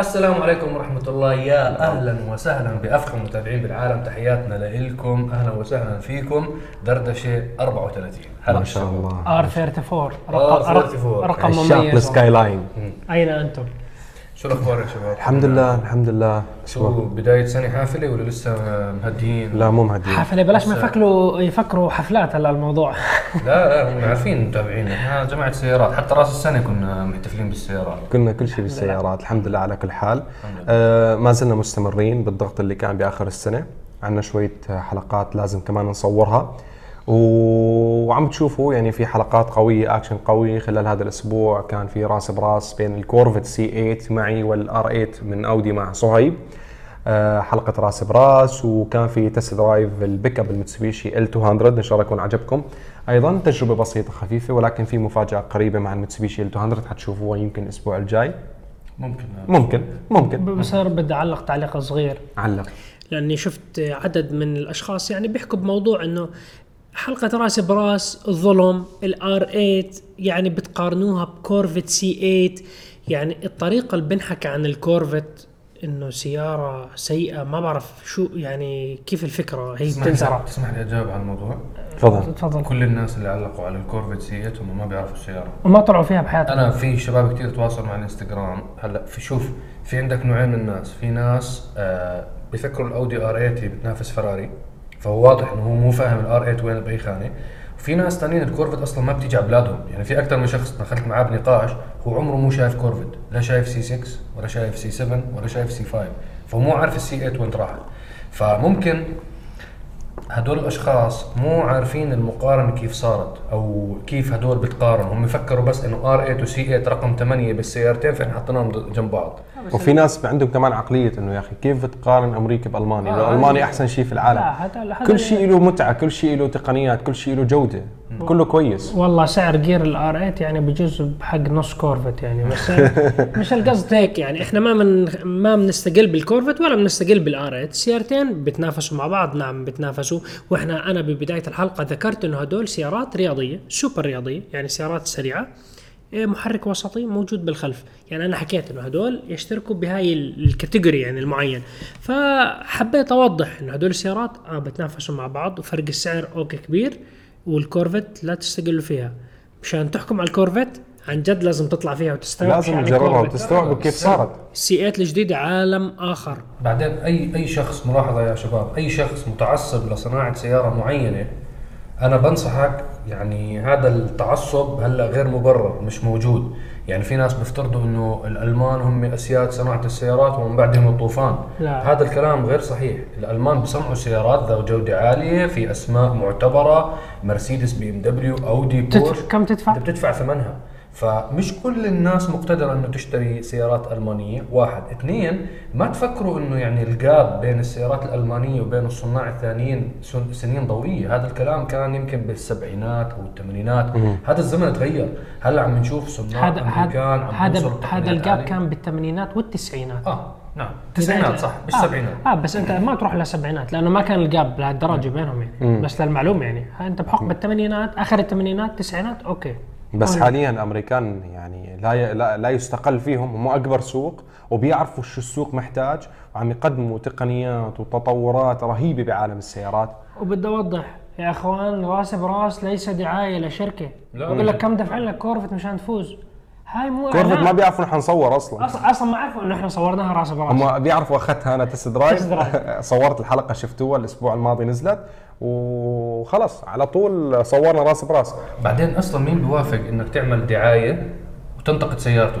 السلام عليكم ورحمة الله. يا أهلا وسهلا بأفخم المتابعين بالعالم. تحياتنا لإلكم. أهلا وسهلا فيكم. دردشة 34 هلا. ما شاء الله. ار 34 R34. رقم مميز. ال Skyline أين أنتم؟ شو الأخبار يا شباب؟ الحمد لله الحمد لله. شو؟ بداية سنة حافلة ولا لسه مهدين؟ لا مو مهدي حفله بلاش ما يفكروا يفكروا حفلات هلا الموضوع. لا لا هم عارفين متابعين. إحنا جماعة سيارات حتى رأس السنة كنا محتفلين بالسيارات. كنا كل شيء بالسيارات الحمد لله على كل حال. آه ما زلنا مستمرين بالضغط اللي كان بآخر السنة. عندنا شوية حلقات لازم كمان نصورها. وعم تشوفوا يعني في حلقات قوية اكشن قوي خلال هذا الأسبوع. كان في راس براس بين ال Corvette C8 معي وال R8 من اودي مع صهيب. آه، حلقة راس براس. وكان في test drive ال pickup ال Mitsubishi L200 إن شاء الله يكون عجبكم. أيضا تجربة بسيطة خفيفة ولكن في مفاجأة قريبة مع ال Mitsubishi L200 حتشوفوها يمكن الأسبوع الجاي. ممكن. ممكن. ممكن. بس بدي أعلق تعليق صغير. علق. لأني شفت عدد من الأشخاص يعني بيحكوا بموضوع إنه حلقة رأس براس الظلم ال R8 يعني بتقارنوها ب Corvette C8 يعني الطريقة اللي بنحكى عن ال Corvette إنه سيارة سيئة ما بعرف شو يعني كيف الفكرة. هي بتنزرع تسمح لي أجاوب على الموضوع. تفضل. تفضل. كل الناس اللي علقوا على ال Corvette C8 هم ما بيعرفوا السيارة. وما طلعوا فيها بحياتهم. أنا في شباب كثير تواصلوا مع الإنستغرام. هلا في شوف في عندك نوعين من الناس. في ناس آه بيفكروا ال Audi R8 هي بتنافس فراري. فهو واضح إنه هو مو فاهم ال R8 وين بأي خانة. وفي ناس ثانيين ال Corvette أصلا ما بتيجي على بلادهم. يعني في أكثر من شخص دخلت معاه بنقاش هو عمره مو شايف Corvette لا شايف C6 ولا شايف C7 ولا شايف C5 فهو مو عارف ال C8 وين راحت فممكن هدول الأشخاص مو عارفين المقارنة كيف صارت أو كيف هدول بتقارنوا. هم فكروا بس إنه R8 و C8 رقم 8 بالسيارتين فإحنا حطيناهم جنب بعض. وفي ناس عندهم كمان عقلية إنه يا أخي كيف بتقارن أمريكا بألمانيا؟ آه، ألمانيا أحسن شيء في العالم. لا هذا كل شيء له متعة كل شيء له تقنيات كل شيء له جودة. كله كويس. والله سعر gear ال R8 يعني بجوز بحق نص Corvette يعني بس مش القصد هيك يعني. إحنا ما من ما بنستقل بال Corvette ولا بنستقل بال R8 السيارتين بتنافسوا مع بعض نعم بتنافسوا. وإحنا أنا ببداية الحلقة ذكرت إنه هدول سيارات رياضية سوبر رياضية يعني سيارات سريعة إيه، محرك وسطي موجود بالخلف. يعني أنا حكيت إنه هدول يشتركوا بهاي ال- ال category يعني المعين. فحبيت أوضح إنه هدول السيارات آه بتنافسوا مع بعض وفرق السعر okay كبير. وال Corvette لا تستقلوا فيها. مشان تحكم على ال Corvette عن جد لازم تطلع فيها وتستوعب لازم شو تجربها. وتستوعبوا كيف صارت. ال C8 الجديدة عالم آخر. بعدين أي أي شخص ملاحظة يا شباب أي شخص متعصب لصناعة سيارة معينة أنا بنصحك يعني هذا التعصب هلأ غير مبرر مش موجود. يعني في ناس بيفترضوا إنه الألمان هم أسياد صناعة السيارات ومن بعدهم الطوفان لا. هذا الكلام غير صحيح الألمان بيصنعوا سيارات ذو جودة عالية في أسماء معتبرة Mercedes BMW Audi Porsche كم تدفع؟ بتدفع ثمنها فمش كل الناس مقتدرة إنه تشتري سيارات ألمانية. واحد. اثنين ما تفكروا إنه يعني ال gap بين السيارات الألمانية وبين الصناع الثانيين سن- سنين ضوئية. هذا الكلام كان يمكن بالسبعينات أو الثمانينات هذا الزمن تغير. هلأ عم نشوف صناع هذا أمريكان هذا هذا ال gap. كان بالثمانينات والتسعينات. آه نعم. التسعينات صح. بالسبعينات. آه, آه بس أنت ما تروح للسبعينات لأنه ما كان ال gap لهالدرجة بينهم يعني. بس للمعلومه يعني. ها أنت بحكم الثمانينات آخر الثمانينات التسعينات okay. بس هون. حاليا الأمريكان يعني لا لا, لا يستقل فيهم هم أكبر سوق وبيعرفوا شو السوق محتاج وعم يقدموا تقنيات وتطورات رهيبة بعالم السيارات. وبدي أوضح. يا أخوان رأس برأس ليس دعاية لشركه بقول لك كم دفع لك Corvette مشان تفوز؟ هاي مو كورفت. ما بيعرفوا نحن نصور أصلا أصلا أصلا ما عرفوا إنه إحنا صورناها راس براس هم بيعرفوا أخذتها أنا test drive test drive. صورت الحلقة شفتوها الأسبوع الماضي نزلت وخلص على طول صورنا راس براس بعدين أصلا مين بيوافق إنك تعمل دعاية وتنتقد سيارته؟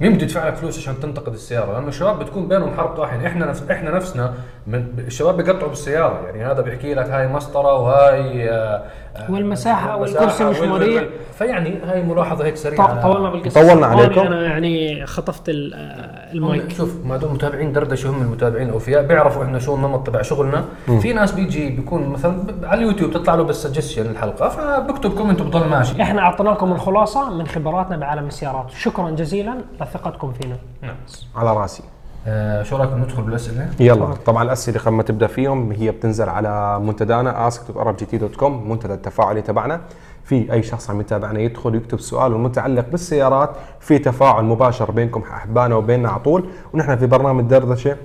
مين بده يدفع لك فلوس عشان تنتقد السيارة؟ لأنه الشباب بتكون بينهم حرب طاحنه، إحنا نفس إحنا نفسنا من الشباب بيقطعوا بالسيارة، يعني هذا بيحكي لك هاي مسطرة وهاي آه، آه، والمساحة والمساحة والكرسي مش مريح. فيعني هاي ملاحظة هيك سريعة. طولنا بالقصة. طولنا عليكم. أنا يعني خطفت ال- آه، المايك. شوف ما دام متابعين دردشة هم المتابعين الأوفياء بيعرفوا إحنا شو النمط تبع شغلنا. في ناس بيجي بيكون مثلا على اليوتيوب تطلع له بال suggestion الحلقة فبكتب comment وبضل ماشي. إحنا أعطيناكم الخلاصة من خبراتنا بعالم السيارات. شكرا جزيلا لثقتكم فينا. نعم. على راسي. شو رايكم ندخل بالأسئلة؟ يلا طبعا الأسئلة قبل ما تبدأ فيهم هي بتنزل على منتدانا ask.arabgt.com منتدى التفاعلي تبعنا في أي شخص عم يتابعنا يدخل يكتب سؤال المتعلق بالسيارات في تفاعل مباشر بينكم احبائنا وبيننا على طول. ونحن في برنامج دردشة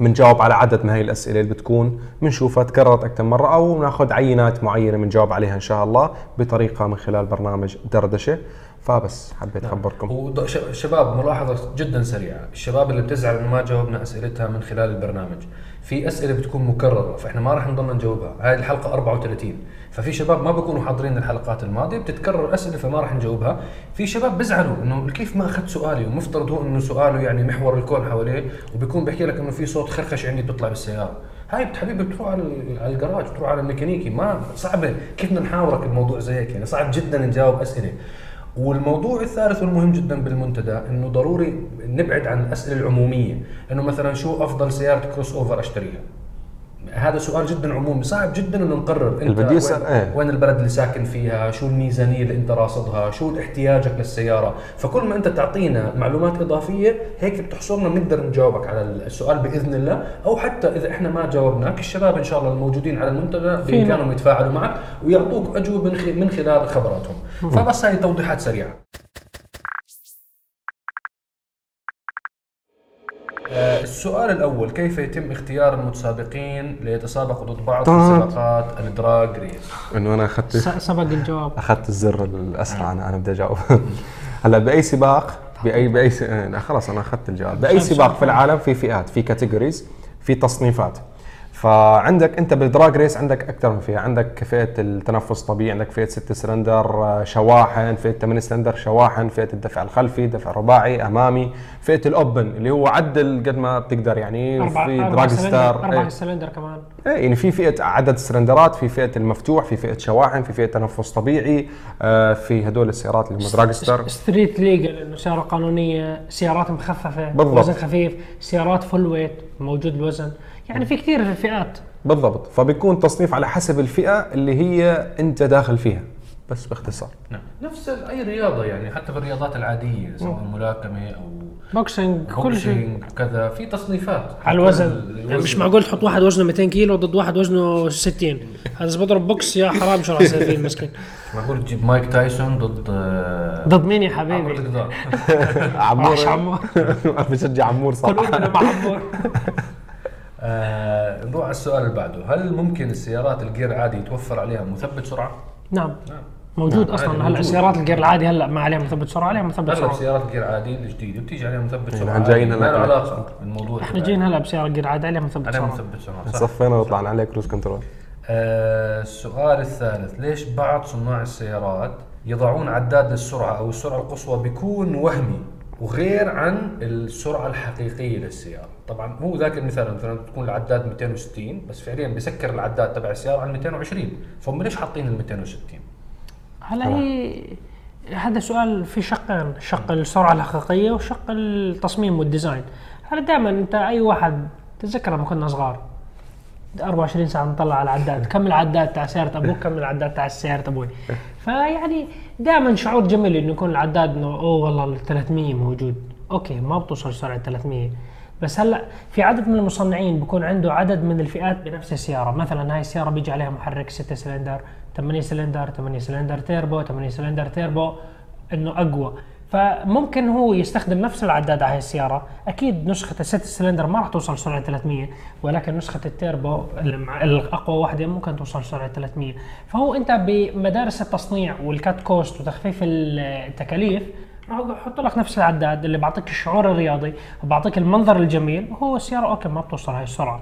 بنجاوب على عدد من هاي الأسئلة اللي بتكون بنشوفها تكررت أكثر مرة أو ناخذ عينات معينة بنجاوب عليها إن شاء الله بطريقة من خلال برنامج دردشة. فبس حبيت أخبركم. وشباب ملاحظة جدا سريعة. الشباب اللي بتزعل إنه ما جاوبنا أسئلتها من خلال البرنامج. في أسئلة بتكون مكررة فإحنا ما راح نضلنا نجاوبها. هاي الحلقة 34 ففي شباب ما بيكونوا حاضرين الحلقات الماضية بتتكرر أسئلة فما راح نجاوبها. في شباب بيزعلوا إنه كيف ما أخذت سؤالي؟ ومفترض هو إنه سؤاله يعني محور الكون حواليه وبيكون بيحكي لك إنه في صوت خرخش عندي بيطلع بالسيارة. هاي حبيبي بتروح على على الجراج بتروح على الميكانيكي. ما صعبة. كيف بدنا نحاورك الموضوع زي هيك؟ يعني صعب جدا نجاوب أسئلة. والموضوع الثالث والمهم جدا بالمنتدى إنه ضروري نبعد عن الأسئلة العمومية. إنه مثلا شو أفضل سيارة crossover أشتريها؟ هذا سؤال جدا عمومي صعب جدا إنه نقرر أنت بدي يسأل، وين, إيه. وين البلد اللي ساكن فيها شو الميزانية اللي أنت راصدها شو احتياجك للسيارة. فكل ما أنت تعطينا معلومات إضافية هيك بتحصرنا بنقدر نجاوبك على السؤال بإذن الله. أو حتى إذا إحنا ما جاوبناك الشباب إن شاء الله الموجودين على المنتدى بإمكانهم يتفاعلوا معك ويعطوك أجوبة من خ- من خلال خبراتهم. فبس هاي توضيحات سريعة. السؤال الأول كيف يتم اختيار المتسابقين ليتسابقوا ضد بعض في طاط. سباقات ال drag race؟ إنه أنا اخذت سبق الجواب. أخذت الزر الأسرع أنا أنا بدي أجاوب. هلأ بأي سباق باي بأي س... آه، خلاص أنا أخذت الجواب. بأي سباق في العالم في فئات في categories في تصنيفات. فعندك انت بال drag race عندك أكثر من فئة. عندك فئة التنفس الطبيعي عندك فئة 6 سلندر آه، شواحن فئة 8 سلندر شواحن فئة الدفع الخلفي دفع رباعي أمامي فئة ال open اللي هو عدل قد ما بتقدر يعني. أربع في أربع drag star. أربع إيه. سلندر كمان. إيه يعني في فئة عدد السلندرات في فئة المفتوح في فئة شواحن في فئة تنفس طبيعي آه في هدول السيارات اللي هم drag star. street legal إنه سياره قانونية سيارات مخففة بالضبط. وزن خفيف سيارات full weight موجود الوزن يعني في كثير فئات. بالضبط. فبيكون تصنيف على حسب الفئة اللي هي انت داخل فيها. بس باختصار. نعم. نفس أي رياضة يعني حتى في الرياضات العادية سواء ملاكمة أو boxing كل شيء. وكذا في تصنيفات. على الوزن. يعني مش معقول تحط واحد وزنه 200 كيلو ضد واحد وزنه 60 هذا إذا بضرب بوكس يا حرام شو راح يصير فيه المسكين؟ معقول تجيب مايك تايسون ضد آه، ضد مين يا حبيبي؟ عمور. عمور. بشجع عمور صراحة. مع عمور. آه، نروح على السؤال اللي بعده. هل ممكن السيارات الجير عادي يتوفر عليها مثبت سرعة؟ نعم. نعم. موجود نعم، أصلا. هلا. السيارات الجير العادي هلا ما عليها مثبت سرعة عليها مثبت سرعة. سيارات الجير عادي الجديده بتيجي عليها مثبت يعني سرعة. جايين عادي، ما هلا له كده. علاقة بالموضوع إحنا جايين هلا بسيارة جير عادي عليها مثبت عليها سرعة. مثبت سرعة. صفينا وطلعنا عليه cruise control. آه، السؤال الثالث. ليش بعض صناع السيارات يضعون عداد للسرعة أو السرعة القصوى بيكون وهمي وغير عن السرعة الحقيقية للسيارة؟ طبعا هو ذاك المثال مثلا تكون العداد 260 بس فعليا بيسكر العداد تبع السيارة على 220 فهم ليش حاطين ال 260 هلا هي هذا سؤال في شقين شق السرعة الحقيقية وشق التصميم والديزاين. هلا دائما أنت أي واحد تتذكر لما كنا صغار 24 ساعة نطلع على العداد كم العداد تاع سيارة أبوك كم العداد تاع سيارة أبوي. فيعني دائما شعور جميل إنه يكون العداد إنه أوه والله ال 300 موجود. okay ما بتوصل سرعة 300 بس هلا في عدد من المصنعين بيكون عنده عدد من الفئات بنفس السيارة. مثلا هاي السيارة بيجي عليها محرك 6 سلندر 8 سلندر 8 cylinder turbo 8 cylinder turbo إنه أقوى. فممكن هو يستخدم نفس العداد على هاي السيارة. أكيد نسخة الست سلندر ما راح توصل سرعة 300 ولكن نسخة التيربو الأقوى واحدة ممكن توصل سرعة 300 فهو أنت بمدارس التصنيع وال cut cost وتخفيف التكاليف راح يحط لك نفس العداد اللي بعطيك الشعور الرياضي وبعطيك المنظر الجميل وهو السيارة okay ما بتوصل هاي السرعة.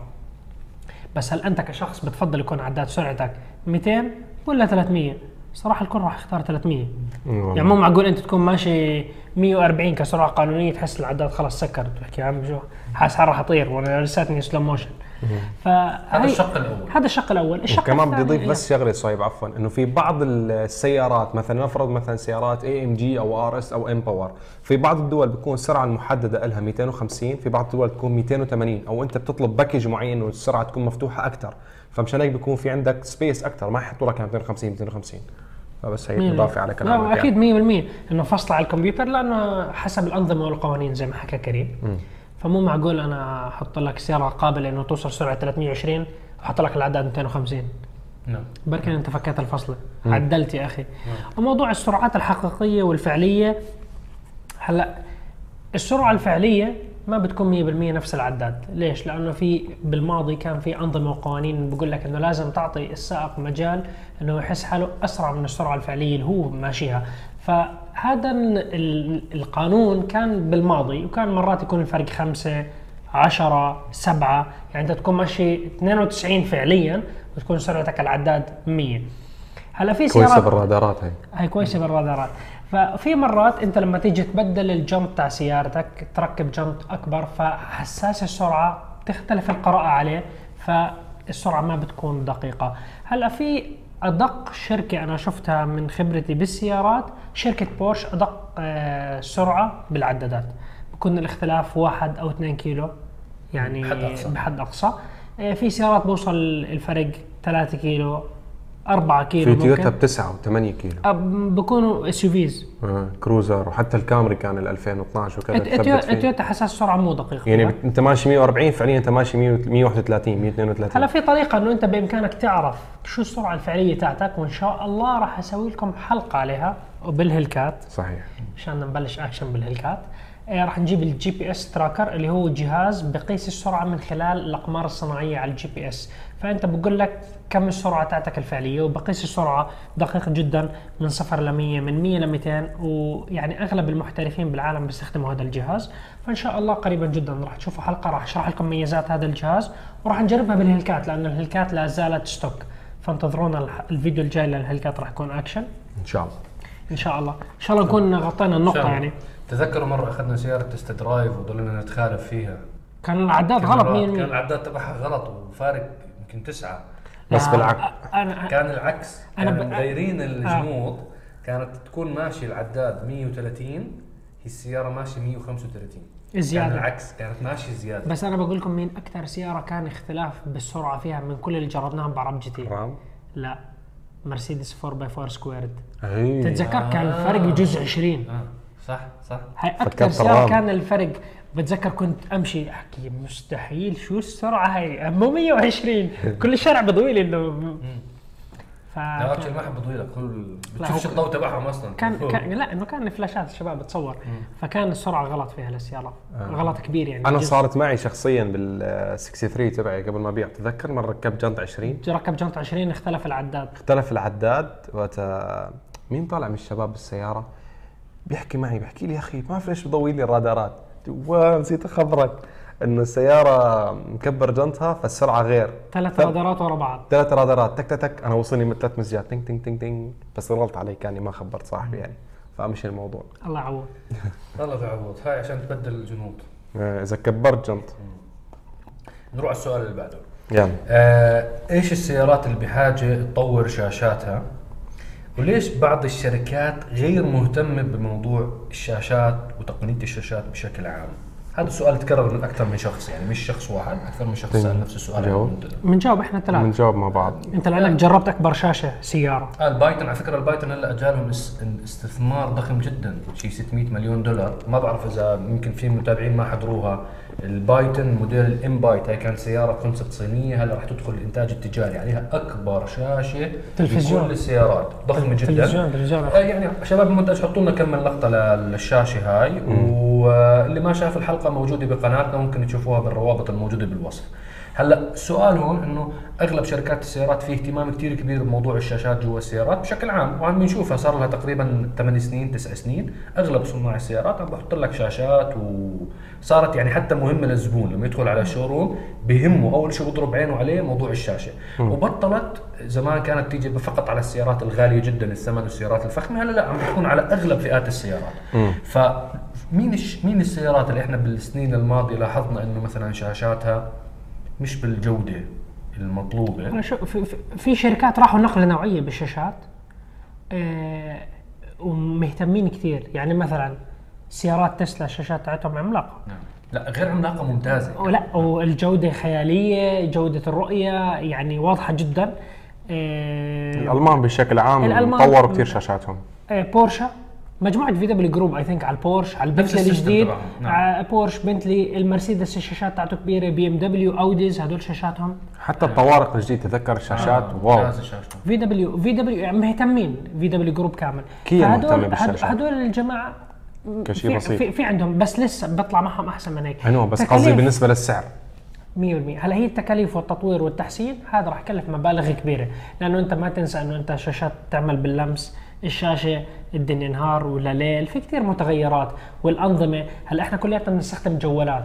بس هل أنت كشخص بتفضل يكون عداد سرعتك 200 ولا 300 صراحة الكل راح يختار 300 يعني مو معقول أنت تكون ماشي 140 كسرعة قانونية تحس العداد خلاص سكر تحكي يا عم شو؟ حاسس حالي راح اطير وأنا لساتني slow motion هذا الشق الأول. هذا الشق الأول. الشق وكمان بدي اضيف بس شغلة صايب عفوا إنه في بعض السيارات مثلا نفرض مثلا سيارات AMG أو RS أو M Power في بعض الدول بتكون السرعه المحدده لها 250 في بعض الدول تكون 280 أو أنت بتطلب package معين والسرعة تكون مفتوحة أكثر فمشان هيك بيكون في عندك space أكثر ما يحطوا لك 250 250 فبس هي اضافه على كلامك لا أكيد يعني. 100% إنه فصل على الكمبيوتر لأنه حسب الأنظمة والقوانين زي ما حكى كريم. فمو معقول أنا أحط لك سياره قابله انه توصل سرعة 320 واحط لك العداد 250 نعم. بركن أنت فكيت الفصله عدلت يا أخي. وموضوع السرعات الحقيقية والفعلية هلا السرعة الفعلية ما بتكون 100% نفس العداد. ليش؟ لأنه في بالماضي كان في أنظمة وقوانين بقول لك إنه لازم تعطي السائق مجال إنه يحس حاله أسرع من السرعة الفعلية اللي هو ماشيها. فهذا ال- القانون كان بالماضي وكان مرات يكون الفرق خمسة عشرة سبعة. يعني أنت تكون ماشي 92 فعليا وتكون سرعتك العداد 100 هلا في كويسة سيارات بالرادارات هاي هاي كويسة بالرادارات. ففي مرات أنت لما تيجي تبدل الجنط تاع سيارتك تركب جنط أكبر فحساس السرعة تختلف القراءة عليه فالسرعة ما بتكون دقيقة. هلا في أدق شركة أنا شفتها من خبرتي بالسيارات شركة بورش أدق آه، سرعة بالعدادات بكون الاختلاف واحد أو 2 كيلو يعني بحد أقصى. بحد أقصى آه، في سيارات بوصل الفرق 3 كيلو 4 كيلو في. تويوتا بتسعة و8 كيلو. بكونوا SUVs. آه كروزر وحتى الكامري كان ال 2012 وكذا. التويوتا حساس السرعه مو دقيق يعني. بت- أنت ماشي 140 فعليا أنت ماشي 100 131 132 هلا في طريقة إنه أنت بإمكانك تعرف شو السرعة الفعلية تاعتك وإن شاء الله راح أسوي لكم حلقة عليها وبال Hellcat صحيح. عشان نبلش action بال Hellcat آه راح نجيب ال GPS tracker اللي هو جهاز بقيس السرعة من خلال الأقمار الصناعية على ال GPS. فأنت بقول لك كم السرعة تاعتك الفعلية؟ وبقيس السرعة دقيق جدا من 0 ل 100 من 100 ل 200 ويعني أغلب المحترفين بالعالم بيستخدموا هذا الجهاز. فإن شاء الله قريبا جدا راح تشوفوا حلقة راح أشرح لكم ميزات هذا الجهاز وراح نجربها بال Hellcat لأن ال Hellcat لا زالت stock فانتظرونا الح- الفيديو الجاي لل Hellcat راح يكون اكشن إن شاء الله. إن شاء الله. إن شاء الله نكون غطينا النقطة شاء الله. يعني. تذكروا مرة أخذنا سيارة test drive وضلينا نتخالف فيها. كان العداد غلط الرا- 100% كان العداد تبعها غلط وفارق يمكن تسعة. بس بالعكس. أنا كان العكس. أنا كان مغيرين الجنوط كانت تكون ماشي العداد 130 هي السيارة ماشيه 135 زيادة. كان العكس كانت ماشيه زيادة. بس أنا بقول لكم مين أكثر سيارة كان اختلاف بالسرعة فيها من كل اللي جربناهم بعرب GT؟ رام؟ لا. مرسيدس 4 by 4 squared. اي تتذكر كان الفرق بجوز 20 آه. صح صح. هاي أكثر فكرت سيارة. كان الفرق بتذكر كنت أمشي أحكي مستحيل شو السرعة هاي؟ مو 120 كل الشارع بضوي لي انه ف لا اكشلي ما حب طويلة كل لا، بتشوفش الضوء تبعهم أصلا. كان, كان لا إنه كان فلاشات الشباب بتصور. فكان السرعة غلط فيها للسيارة. غلط كبير يعني. أنا جزء. صارت معي شخصيا بال 63 تبعي قبل ما أبيع. تذكر مره ركبت جنط 20 ركب جنط 20 اختلف العداد. اختلف العداد. وقت مين طالع من الشباب بالسيارة؟ بيحكي معي بيحكي لي يا أخي ما اعرف ليش بضوي لي الرادارات. ونسيت اخبرك انه السيارة مكبر جنطها فالسرعة غير. ثلاث رادارات ورا بعض. ثلاث رادارات. تك تك تك. أنا وصلني من ثلاث مسجات تنك تنك تنك تنك. بس غلط علي كاني ما خبرت صاحبي يعني. فمشي الموضوع. الله يعوض. والله في عوض هاي عشان تبدل الجنوط آه، إذا كبرت جنط نروح على السؤال اللي بعده. يلا. آه، إيش السيارات اللي بحاجة تطور شاشاتها؟ وليش بعض الشركات غير مهتمة بموضوع الشاشات وتقنيه الشاشات بشكل عام. هذا السؤال تكرر من أكثر من شخص يعني مش شخص واحد أكثر من شخص سأل نفس السؤال. بنجاوب إحنا ثلاث بنجاوب مع بعض. أنت لأنك جربت أكبر شاشة سيارة. آه البايتن على فكرة البايتن هلا جالهم اس- استثمار ضخم جدا شيء 600 مليون دولار. ما بعرف إذا يمكن في متابعين ما حضروها. البايتن موديل الام بايت هاي كانت سيارة concept صينية هلا راح تدخل الإنتاج التجاري. عليها أكبر شاشة تلفزيون. بكل السيارات. ضخمة جدا. تلفزيون تلفزيون. آه، يعني شباب المونتاج حطوا لنا كم من لقطة للشاشة هاي. واللي ما شاف الحلقة موجودة بقناتنا ممكن تشوفوها بالروابط الموجودة بالوصف. هلأ السؤال هون إنه أغلب شركات السيارات في اهتمام كثير كبير بموضوع الشاشات جوا السيارات بشكل عام وعم بنشوفها صار لها تقريبا 8 سنين 9 سنين. أغلب صناع السيارات عم بحط لك شاشات وصارت يعني حتى مهمة للزبون لما يدخل على الشوروم بهمه. أول شيء بضرب عينه عليه موضوع الشاشة. وبطلت زمان كانت تيجي فقط على السيارات الغالية جدا الثمن والسيارات الفخمة. هلأ لا عم بتكون على أغلب فئات السيارات. فمين الش... مين السيارات اللي إحنا بالسنين الماضية لاحظنا إنه مثلا شاشاتها مش بالجودة المطلوبة؟ أنا شو في, في- شركات راحوا نقله نوعية بالشاشات آه ومهتمين كثير. يعني مثلا سيارات تسلا الشاشات تاعتهم عملاقة. نعم. لا غير عملاقة ممتازة. ولا والجوده خيالية جودة الرؤية يعني واضحة جدا. آه الألمان بشكل عام طوروا كثير شاشاتهم. آه، بورشا مجموعة VW group I think على البورش على البنتلي الجديد نعم. على بورش بنتلي المرسيدس الشاشات تاعته كبيرة بي إم دبليو Audis هدول شاشاتهم. حتى الطوارق الجديد تذكر الشاشات؟ واو. جهاز الشاشة VW VW يعني مهتمين VW group كامل. كيا هد- بالشاشات. هدول الجماعة كشيء في, بسيط. في, في عندهم بس لسه بيطلع معهم أحسن من هيك. I know بس قصدي بالنسبة للسعر. 100% هلا هي التكاليف والتطوير والتحسين هذا راح يكلف مبالغ كبيرة لأنه أنت ما تنسى أنه أنت شاشات تعمل باللمس. الشاشة الدنيا نهار ولا ليل في كثير متغيرات. والأنظمة هلا إحنا كلياتنا بنستخدم جوالات.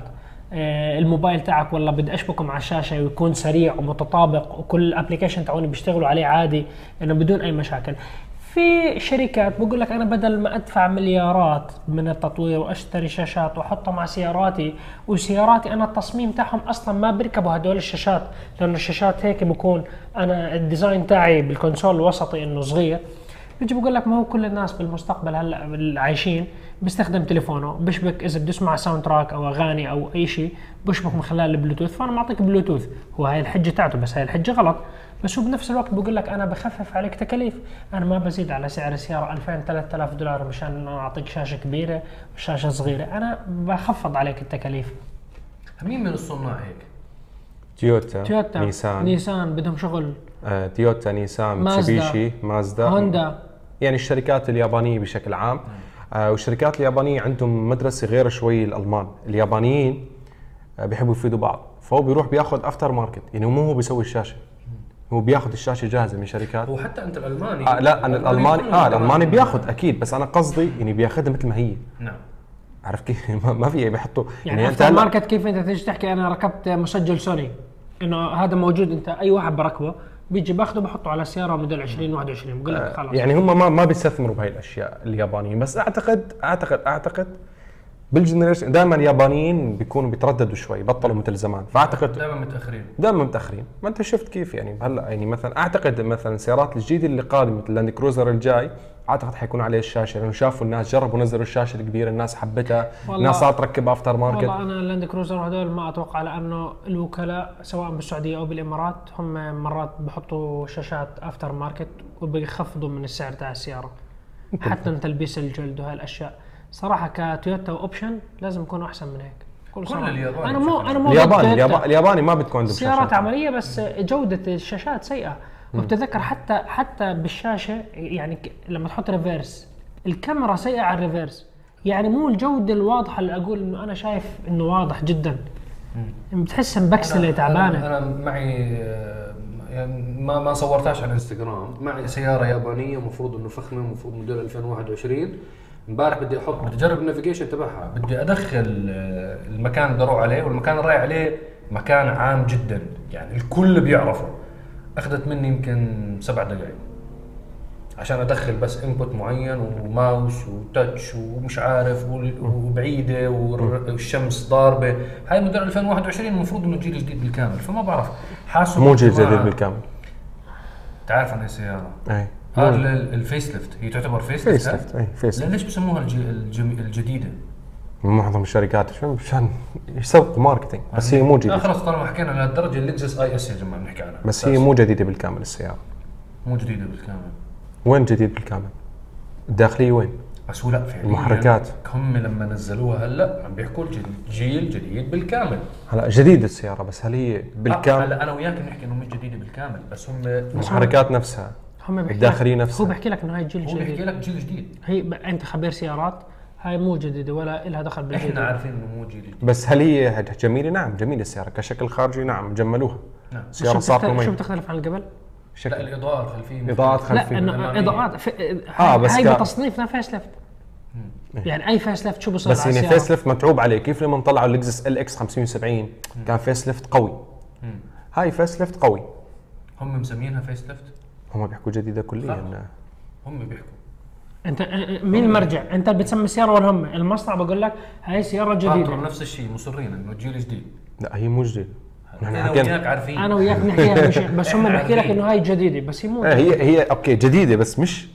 آه، الموبايل تاعك والله بدي أشبكه مع الشاشة ويكون سريع ومتطابق وكل الابلكيشن تاعوني بيشتغلوا عليه عادي إنه بدون أي مشاكل. في شركات بقول لك أنا بدل ما أدفع مليارات من التطوير وأشتري شاشات وأحطها مع سياراتي وسياراتي أنا التصميم تاعهم أصلا ما بيركبوا هدول الشاشات لأنه الشاشات هيك بكون أنا ال design تاعي بالكونسول الوسطي إنه صغير. بيجي بقول لك ما هو كل الناس بالمستقبل هلا اللي عايشين بيستخدم تليفونه بشبك إذا بده يسمع soundtrack أو أغاني أو أي شيء بشبك من خلال البلوتوث. فأنا معطيك بلوتوث هو هاي الحجة تاعته بس هاي الحجة غلط. بس هو بنفس الوقت بقول لك أنا بخفف عليك تكاليف. أنا ما بزيد على سعر السيارة 2000 3000 دولار مشان أعطيك شاشة كبيرة وشاشة صغيرة. أنا بخفض عليك التكاليف. مين من الصناع هيك؟ تويوتا, تويوتا نيسان. نيسان بدهم شغل. آه، تويوتا نيسان مازدا. مازدا. هوندا. يعني الشركات اليابانية بشكل عام. آه، والشركات اليابانية عندهم مدرسة غير شوي الألمان. اليابانيين آه، بيحبوا يفيدوا بعض. فهو بيروح بياخذ after market يعني مو هو بيسوي الشاشة. هو بياخذ الشاشة جاهزة من شركات. هو حتى أنت الألماني. آه لا أنا الالماني آه. الألماني بياخذ أكيد بس أنا قصدي يعني بياخذها مثل ما هي. نعم. عارف كيف؟ ما- ما في بيحطوا يعني أنت after market كيف أنت تيجي تحكي؟ أنا ركبت مسجل سوني. إنه هذا موجود أنت أي واحد بركبه بيجي باخده بحطه على سيارة موديل 2021 بقول لك خلاص. يعني هم ما ما بيستثمروا بهاي الأشياء اليابانيين. بس اعتقد اعتقد أعتقد بال generation دائما اليابانيين بيكونوا بيترددوا شوي بطلوا مثل زمان. فاعتقد دائما متأخرين. دائما متأخرين. ما أنت شفت كيف يعني؟ هلا يعني مثلا أعتقد مثلا السيارات الجديدة اللي قادمة اللاند كروزر الجاي أعتقد حيكون عليه الشاشة لأنه شافوا الناس جربوا نزلوا الشاشة الكبيرة الناس حبتها والله- الناس صارت تركب after market والله أنا اللاند كروزر هذول ما أتوقع لأنه الوكلاء سواء بالسعودية أو بالإمارات هم مرات بحطوا شاشات after market وبيخفضوا من السعر تاع السيارة حتى تلبيس الجلد وهاي الاشياء صراحة كتويوتا و option لازم يكونوا أحسن من هيك. كل صراحة. الياباني أنا مو أنا مو الياباني. الياباني, ما بتكون عندهم سيارات عملية بس جودة الشاشات سيئة. وبتذكر حتى حتى بالشاشة يعني لما تحط reverse الكاميرا سيئة على ال reverse يعني مو الجودة الواضحة اللي أقول إنه أنا شايف إنه واضح جدا. بتحس مبكسله أنا- تعبانة. أنا معي آه، يعني ما ما صورتهاش على الانستغرام معي سيارة يابانية المفروض إنه فخمة المفروض موديل 2021 إمبارح بدي أحط بدي أجرب ال navigation تبعها. بدي أدخل آه، المكان اللي أروح عليه والمكان اللي رايح عليه مكان عام جدا. يعني الكل بيعرفه. أخذت مني يمكن سبع دقائق عشان أدخل بس input معين وماوس و touch ومش عارف وبعيدة والشمس ضاربة. هاي موديل 2021 المفروض إنه جيل جديد بالكامل فما بعرف. حاسه مو جيل جديد بالكامل. تعرف عن السيارة؟ اي هذا ال- ال facelift. هي تعتبر facelift facelift اي facelift. ليش بسموها الجديدة؟ معظم الشركات. شو مشان يسوقوا marketing. بس هي مو لا جديده خلص طالما حكينا لهالدرجه اللكزس IS يا جماعة بنحكي عنها. بس هي مو جديدة بالكامل السيارة. مو جديدة بالكامل. وين جديد بالكامل؟ الداخلية وين؟ بس هو لا فعليا. المحركات. هم لما نزلوها هلا عم بيحكوا جيل جديد بالكامل. هلا جديدة السيارة بس هل هي بالكامل؟ هلا أنا وياك بنحكي إنه مش جديدة بالكامل بس هم المحركات نفسها هم بيحكي الداخلية لك- نفسها. هو بيحكي لك إنه هاي جيل هو بيحكي جديد. لك جيل جديد. هي ب... أنت خبير سيارات هاي مو جديدة ولا لها دخل بالجديد إحنا عارفين إنه مو جيل جديد. بس هل هي جميلة؟ نعم جميلة السيارة كشكل خارجي نعم جملوها. نعم. سياره شو صارت بتختلف- شو مميزه بتختلف عن قبل؟ لا شكل. الإضاءة الخلفية إضاءات لا خلفية. إنه الأمامية. إضاءات في... آه، آه بس هاي بتصنيفنا facelift. يعني أي facelift شو بصير بس يعني؟ فيس ليفت متعوب عليه. كيف لما طلعوا اللكزس LX 570 كان facelift قوي. هاي facelift قوي. هم مسمينها facelift؟ هم بيحكوا جديدة كليا. هم بيحكوا. انت مين المرجع؟ انت اللي بتسمي السياره ولا هم؟ المصنع بقول لك هاي سيارة جديدة. نفس الشيء مصرين إنه جيل جديد. لا هي مو جديده أنا وياك عارفين. أنا وياك بنحكيها مش بس هم بحكي لك. إنه هاي جديدة بس هي مو آه، هي هي okay جديدة بس مش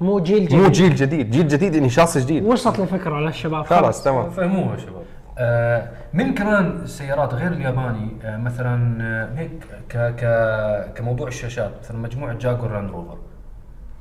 مو جيل جديد. مو جيل جديد. جيل جديد يعني شخص جديد. وصلت الفكرة للشباب خلاص. تمام. فهموها شباب. آه من كمان السيارات غير الياباني؟ آه مثلا آه هيك ك ك كموضوع الشاشات مثلا مجموعة جاكوار لاند روفر.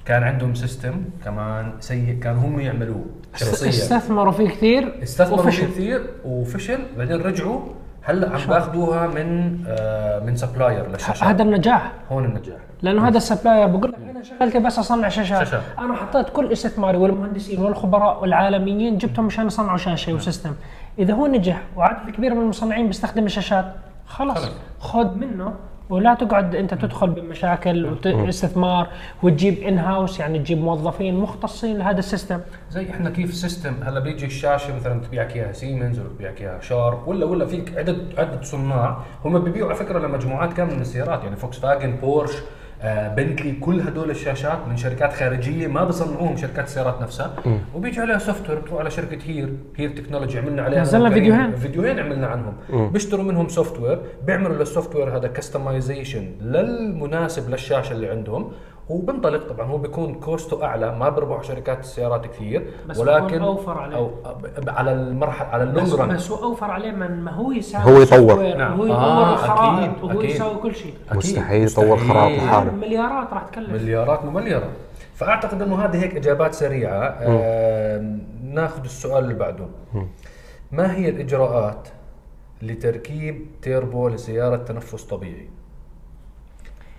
كان عندهم system كمان سيء كانوا هم يعملوه. شخصيا. استثمروا فيه كثير استثمروا فيه. كثير وفشل بعدين رجعوا. هلأ عم باخذوها من آه من supplier للشاشات هذا النجاح. هون النجاح. لأنه هذا ال supplier بقول لك أنا شغلتي بس أصنع شاشات شاشات. أنا حطيت كل استثماري والمهندسين والخبراء والعالميين جبتهم مشان يصنعوا شاشة و system. إذا هو نجح وعدد كبير من المصنعين بيستخدم الشاشات خلص خلص. خذ منه ولا تقعد انت تدخل بمشاكل واستثمار وتجيب in house يعني تجيب موظفين مختصين لهذا ال system. زي إحنا كيف system هلا بيجي الشاشة مثلا تبيعك اياها سيمنز ولا تبيعك اياها شارب ولا ولا فيك عدد عدد صناع هم بيبيعوا على فكرة لمجموعات كاملة من السيارات يعني فوكس فاجن بورش بنتلي كل هدول الشاشات من شركات خارجية ما بصنعوهم شركات السيارات نفسها وبيجي عليها software بتروح على شركة هير هير تكنولوجي عملنا عليها نزلنا فيديوهين. فيديوهين عملنا عنهم. بيشتروا منهم software بيعملوا لل software هذا customization للمناسب للشاشة اللي عندهم. وبنطلق طبعا هو بيكون cost ه أعلى ما بربح شركات السيارات كثير بس ولكن أوفر عليه. أو على المرحلة على بس, ال long run بس هو أوفر عليه من ما هو يساوي هو يطور. نعم. وهو يطور آه، الخرائط أكيد، وهو أكيد. يساوي كل شيء أكيد. مستحيل يطور خرائط. لحاله. مليارات راح تكلف مليارات ممليرة فأعتقد إنه هذه هيك إجابات سريعة آه ناخذ السؤال اللي بعده ما هي الإجراءات لتركيب تيربو لسيارة تنفس طبيعي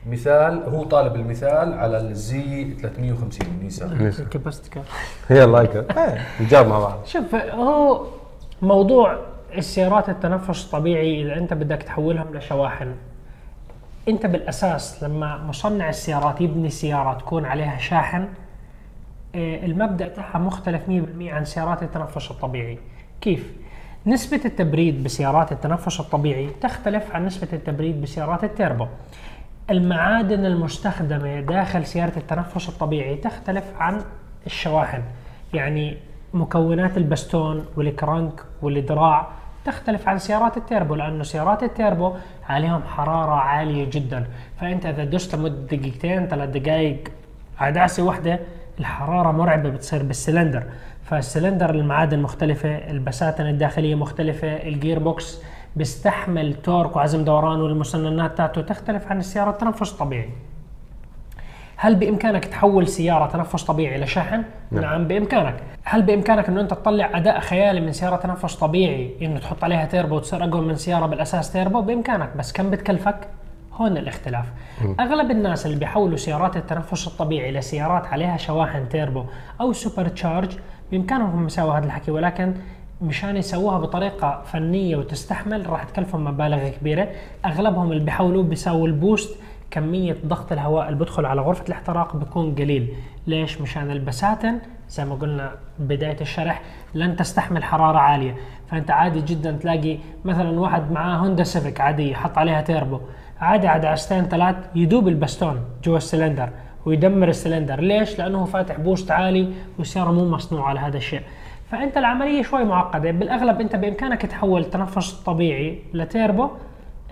مثال هو طالب المثال على الزي 350 نيسان. كبستك. هي لايك نجاوب مع بعض. شوف هو موضوع السيارات التنفس الطبيعي اذا أنت بدك تحولهم لشواحن. أنت بالأساس لما مصنع السيارات يبني سيارة تكون عليها شاحن آه، المبدأ تاعها مختلف 100% عن سيارات التنفس الطبيعي. كيف؟ نسبة التبريد بسيارات التنفس الطبيعي تختلف عن نسبة التبريد بسيارات التيربو. المعادن المستخدمة داخل سيارة التنفس الطبيعي تختلف عن الشواحن. يعني مكونات البستون والكرنك والدراع تختلف عن سيارات التيربو لأنه سيارات التيربو عليهم حرارة عالية جدا. فأنت إذا دعست لمدة دقيقتين ثلاث دقائق ع دعسة واحدة الحرارة مرعبة بتصير بالسلندر. فالسلندر المعادن مختلفة البساتين الداخلية مختلفة ال gearbox بيستحمل torque وعزم دوران والمسننات تاعته تختلف عن السيارة التنفس الطبيعي هل بإمكانك تحول سيارة تنفس طبيعي لشحن؟ نعم, نعم بإمكانك، هل بإمكانك إنه أنت تطلع أداء خيالي من سيارة تنفس طبيعي إنه تحط عليها تيربو وتصير أقوى من سيارة بالأساس تيربو بإمكانك بس كم بتكلفك؟ هون الاختلاف. أغلب الناس اللي بيحولوا سيارات التنفس الطبيعي لسيارات عليها شواحن تيربو أو super charge بإمكانهم هم يساووا هذا الحكي ولكن مشان يسووها بطريقة فنية وتستحمل راح تكلفهم مبالغ كبيرة. أغلبهم اللي بيحاولوا بيساووا ال boost كمية ضغط الهواء اللي بدخل على غرفة الاحتراق بيكون قليل. ليش؟ مشان البساتن زي ما قلنا بداية الشرح لن تستحمل حرارة عالية. فأنت عادي جدا تلاقي مثلا واحد معاه هوندا سيفيك عادية حط عليها تيربو. عادي دعستين ثلاث يدوب البستون جوا السلندر ويدمر السلندر. ليش؟ لأنه فاتح boost عالي والسيارة مو مصنوعة لهذا الشيء. فأنت العملية شوي معقدة. بالأغلب أنت بإمكانك تحول التنفس الطبيعي لتيربو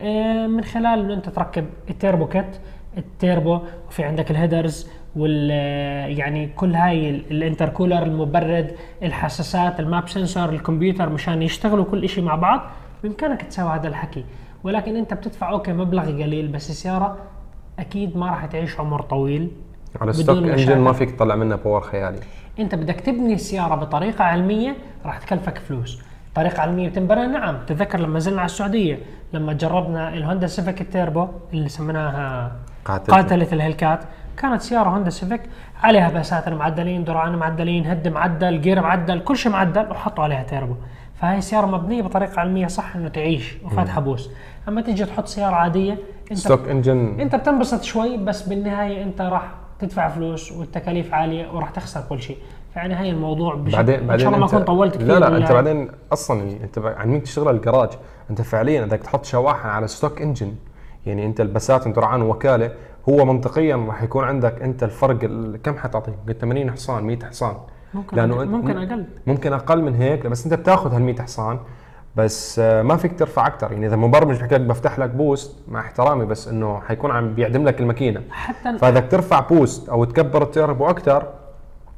آه، من خلال إنه أنت تركب ال turbo kit ال turbo وفي عندك ال headers وال آه، يعني كل هاي ال- ال intercooler المبرد الحساسات ال MAP sensor الكمبيوتر مشان يشتغلوا كل شيء مع بعض بإمكانك تسوي هذا الحكي. ولكن أنت بتدفع okay مبلغ قليل بس السيارة أكيد ما راح تعيش عمر طويل على stock engine. ما فيك تطلع منه power خيالي. انت بدك تبني السياره بطريقة علمية راح تكلفك فلوس. طريقة علمية بتنبنى؟ نعم. تذكر لما نزلنا على السعودية لما جربنا الهوندا سيفيك التيربو اللي سميناها قاتلة. قاتلة الهلكات كانت سيارة هوندا سيفيك عليها بساتين معدلين درعان معدلين head معدل gear معدل كل شيء معدل وحطوا عليها تيربو. فهي سيارة مبنية بطريقة علمية صح إنه تعيش وفاتحة boost. أما تيجي تحط سيارة عادية أنت stock engine أنت بتنبسط شوي بس بالنهاية أنت راح تدفع فلوس والتكاليف عالية وراح تخسر كل شيء. فيعني هي الموضوع بشكل بعدين إن بعدين شاء الله ما أنت- اكون طولت كثير لا لا. أنت بعدين أصلا أنت عن مين تشتغل؟ الجراج. أنت فعليا بدك تحط شواحن على stock engine يعني أنت البساتين درعان وكالة هو منطقيا راح يكون عندك أنت الفرق ال- كم حتعطيه؟ يمكن 80 حصان 100 حصان. ممكن انت- ممكن أقل. ممكن أقل من هيك بس أنت بتاخذ هال 100 حصان بس آه، ما فيك ترفع أكثر يعني إذا مبرمج بحكي لك بفتح لك boost مع احترامي بس إنه حيكون عم بيعدم لك الماكينة. حتى فبدك ترفع boost أو تكبر التيربو أكثر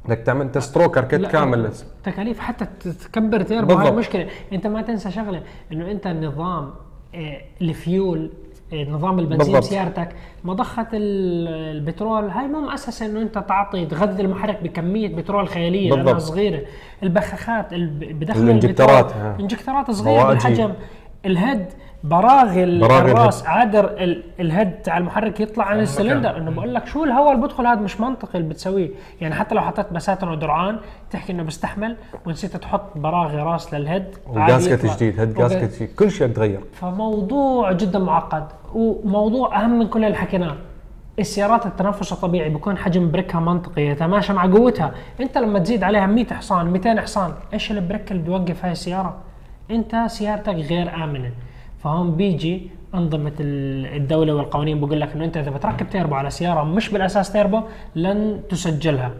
بدك تعمل stroker kit لا، كامل. تكاليف حتى تكبر تيربو هاي. مشكلة. أنت ما تنسى شغلة إنه أنت النظام آه، الفيول نظام البنزين بالضبط. سيارتك مضخة ال- البترول هاي مو مؤسسة إنه أنت تعطي تغذي المحرك بكمية بترول خيالية لأنها بالضبط. صغيرة البخاخات ال- بدخل الانجكترات، البترول، ها. انجكترات صغيرة. بالحجم ال head براغي ال- براغي الراس قادر ال- ال head تاع المحرك يطلع عن السلندر. إنه بقول لك شو الهواء اللي بدخل؟ هذا مش منطقي اللي بتسويه. يعني حتى لو حطيت بساتين ودرعان تحكي إنه بستحمل ونسيت تحط براغي راس لل head و gasket. جديد head gasket جديد. كل شيء تغير فموضوع جدا معقد. وموضوع أهم من كل اللي حكيناه السيارات التنفس الطبيعي بيكون حجم brake ها منطقي يتماشى مع قوتها. أنت لما تزيد عليها 100 حصان 200 حصان إيش ال brake اللي بيوقف هاي السيارة؟ أنت سيارتك غير آمنة. فهون بيجي أنظمة ال- الدولة والقوانين. بقول لك إنه أنت إذا بتركب تيربو على سيارة مش بالأساس تيربو لن تسجلها.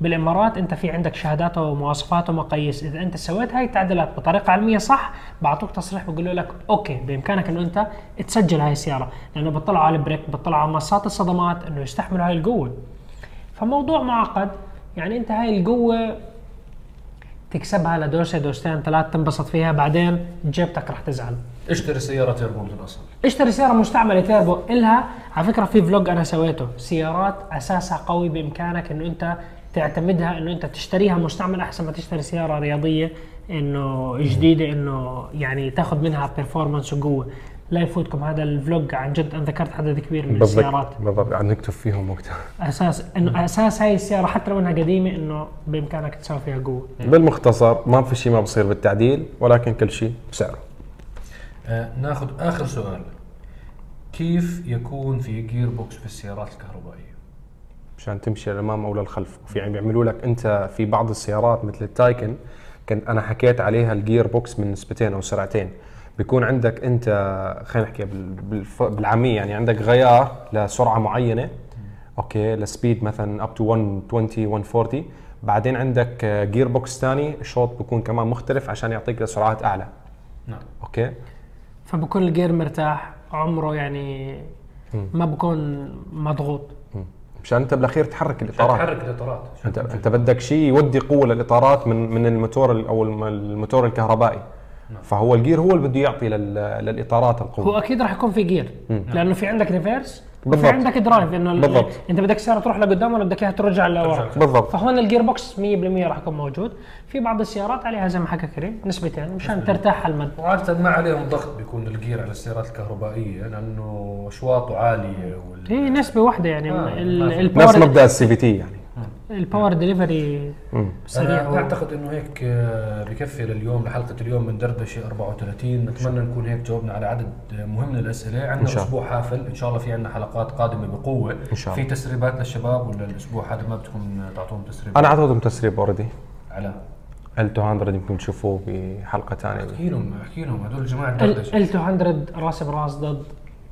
بالإمارات أنت في عندك شهادات ومواصفات ومقاييس. إذا أنت سويت هاي التعديلات بطريقة علمية صح بعطوك تصريح بيقولوا لك okay بإمكانك إنه أنت تسجل هاي السيارة. لأنه بيطلعوا على ال brake بيطلعوا على ماصات الصدمات إنه يستحملوا هاي القوة. فموضوع معقد. يعني أنت هاي القوة تكسبها لدوسة دوستين ثلاث تنبسط فيها بعدين جيبتك رح تزعل. اشتري سيارة تيربو من الأصل. اشتري سيارة مستعملة تيربو. إلها على فكرة في vlog أنا سويته. سيارات أساسها قوي بإمكانك إنه أنت تعتمدها إنه أنت تشتريها مستعمل أحسن ما تشتري سيارة رياضية إنه جديدة إنه يعني تاخذ منها performance وقوة. لا يفوتكم. هذا ال vlog عن جد أنا ذكرت عدد كبير من السيارات. بالضبط. بالضبط عاد نكتب فيهم وقتها. أساس إنه أساس هاي السيارة حتى لو إنها قديمة إنه بإمكانك تسوي فيها قوة. بالمختصر ما في شيء ما بصير بالتعديل ولكن كل شيء بسعره. ناخذ آخر سؤال. كيف يكون في gearbox في السيارات الكهربائية؟ مشان تمشي للامام أو للخلف. وفي يعني بيعملوا لك أنت في بعض السيارات مثل التايكن كنت أنا حكيت عليها ال gearbox من نسبتين أو سرعتين. بيكون عندك أنت خلينا نحكي بالعامية يعني عندك غيار لسرعة معينة أوكي ل speed مثلا up to 120 140 بعدين عندك gearbox ثاني شوط بيكون كمان مختلف عشان يعطيك لسرعات أعلى. نعم. أوكي؟ فبكون ال gear مرتاح عمره يعني ما بكون مضغوط. مشان انت بالاخير تحرك الإطارات. تحرك الإطارات. انت انت بدك شيء يودي قوة للإطارات من من الموتور ال- أو الم- الموتور الكهربائي. فهو ال gear هو اللي بده يعطي لل- للإطارات هو القوه أكيد راح يكون في gear لأنه في عندك reverse بالضبط. عندك drive إنه ال- بالضبط. أنت بدك السياره تروح لقدام ولا بدك إياها ترجع لورا. بالضبط. فهون ال gearbox 100% راح يكون موجود. في بعض السيارات عليها زي ما حكى كريم نسبتين مشان ترتاح على المد. وعادة ما عليهم ضغط بيكون ال gear على السيارات الكهربائية لأنه أشواطه عالية وال... هي نسبة واحدة يعني. آه، في. نفس مبدأ ال CVT يعني. ال power delivery سريع أنا أعتقد إنه هيك آه، بكفي لليوم لحلقة اليوم من دردشة 34 نتمنى نكون هيك جاوبنا على عدد مهم من الأسئلة. عندنا شاء الله. أسبوع حافل. إن شاء الله في عندنا حلقات قادمة بقوة. إن شاء في الله. تسريبات للشباب ولا الأسبوع هذا ما بدكم تعطوهم تسريب؟ أنا أعطيتهم تسريب already على؟ ال 200 يمكن تشوفوه بحلقة ثانية. أحكي لهم أحكي لهم. هدول جماعة دردشه ال 200 راس براس ضد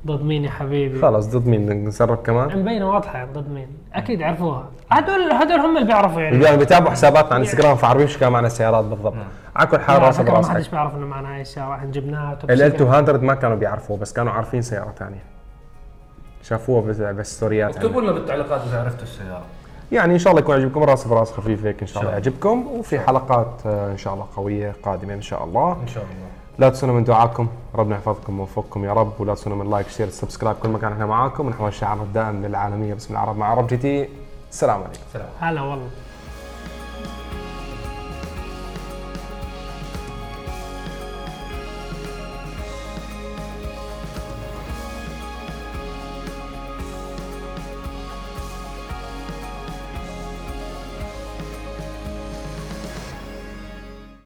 ضد مين يا حبيبي؟ خلص ضد مين؟ نسرب كمان؟ مبينة واضحة ضد مين؟ أكيد عرفوها هدول هدول هم اللي بيعرفوا يعني. اللي بيتابعوا حساباتنا على إنستغرام فعارفين شو كان معنا السيارات بالضبط. على كل حال على راس فكره ما براس حدش. بيعرف إنه معنا هاي السياره إحنا جبناها ال secret. 200 ما كانوا بيعرفوه بس كانوا عارفين سيارة ثانية شافوها بس- بالستوريات اكتبوا لنا بالتعليقات إذا عرفتوا السيارة. يعني إن شاء الله يكون عجبكم راس براس خفيف هيك إن شاء الله. يعجبكم. وفي حلقات آه، إن شاء الله قوية قادمة إن شاء الله. إن شاء الله. لا تنسوا من دعائكم ربنا يحفظكم ويوفقكم يا رب ولا تنسوا من like share subscribe كل مكان إحنا معاكم ونحو الشعار الدائم للعالمية. باسم العرب مع عرب GT السلام عليكم. سلام هلا والله.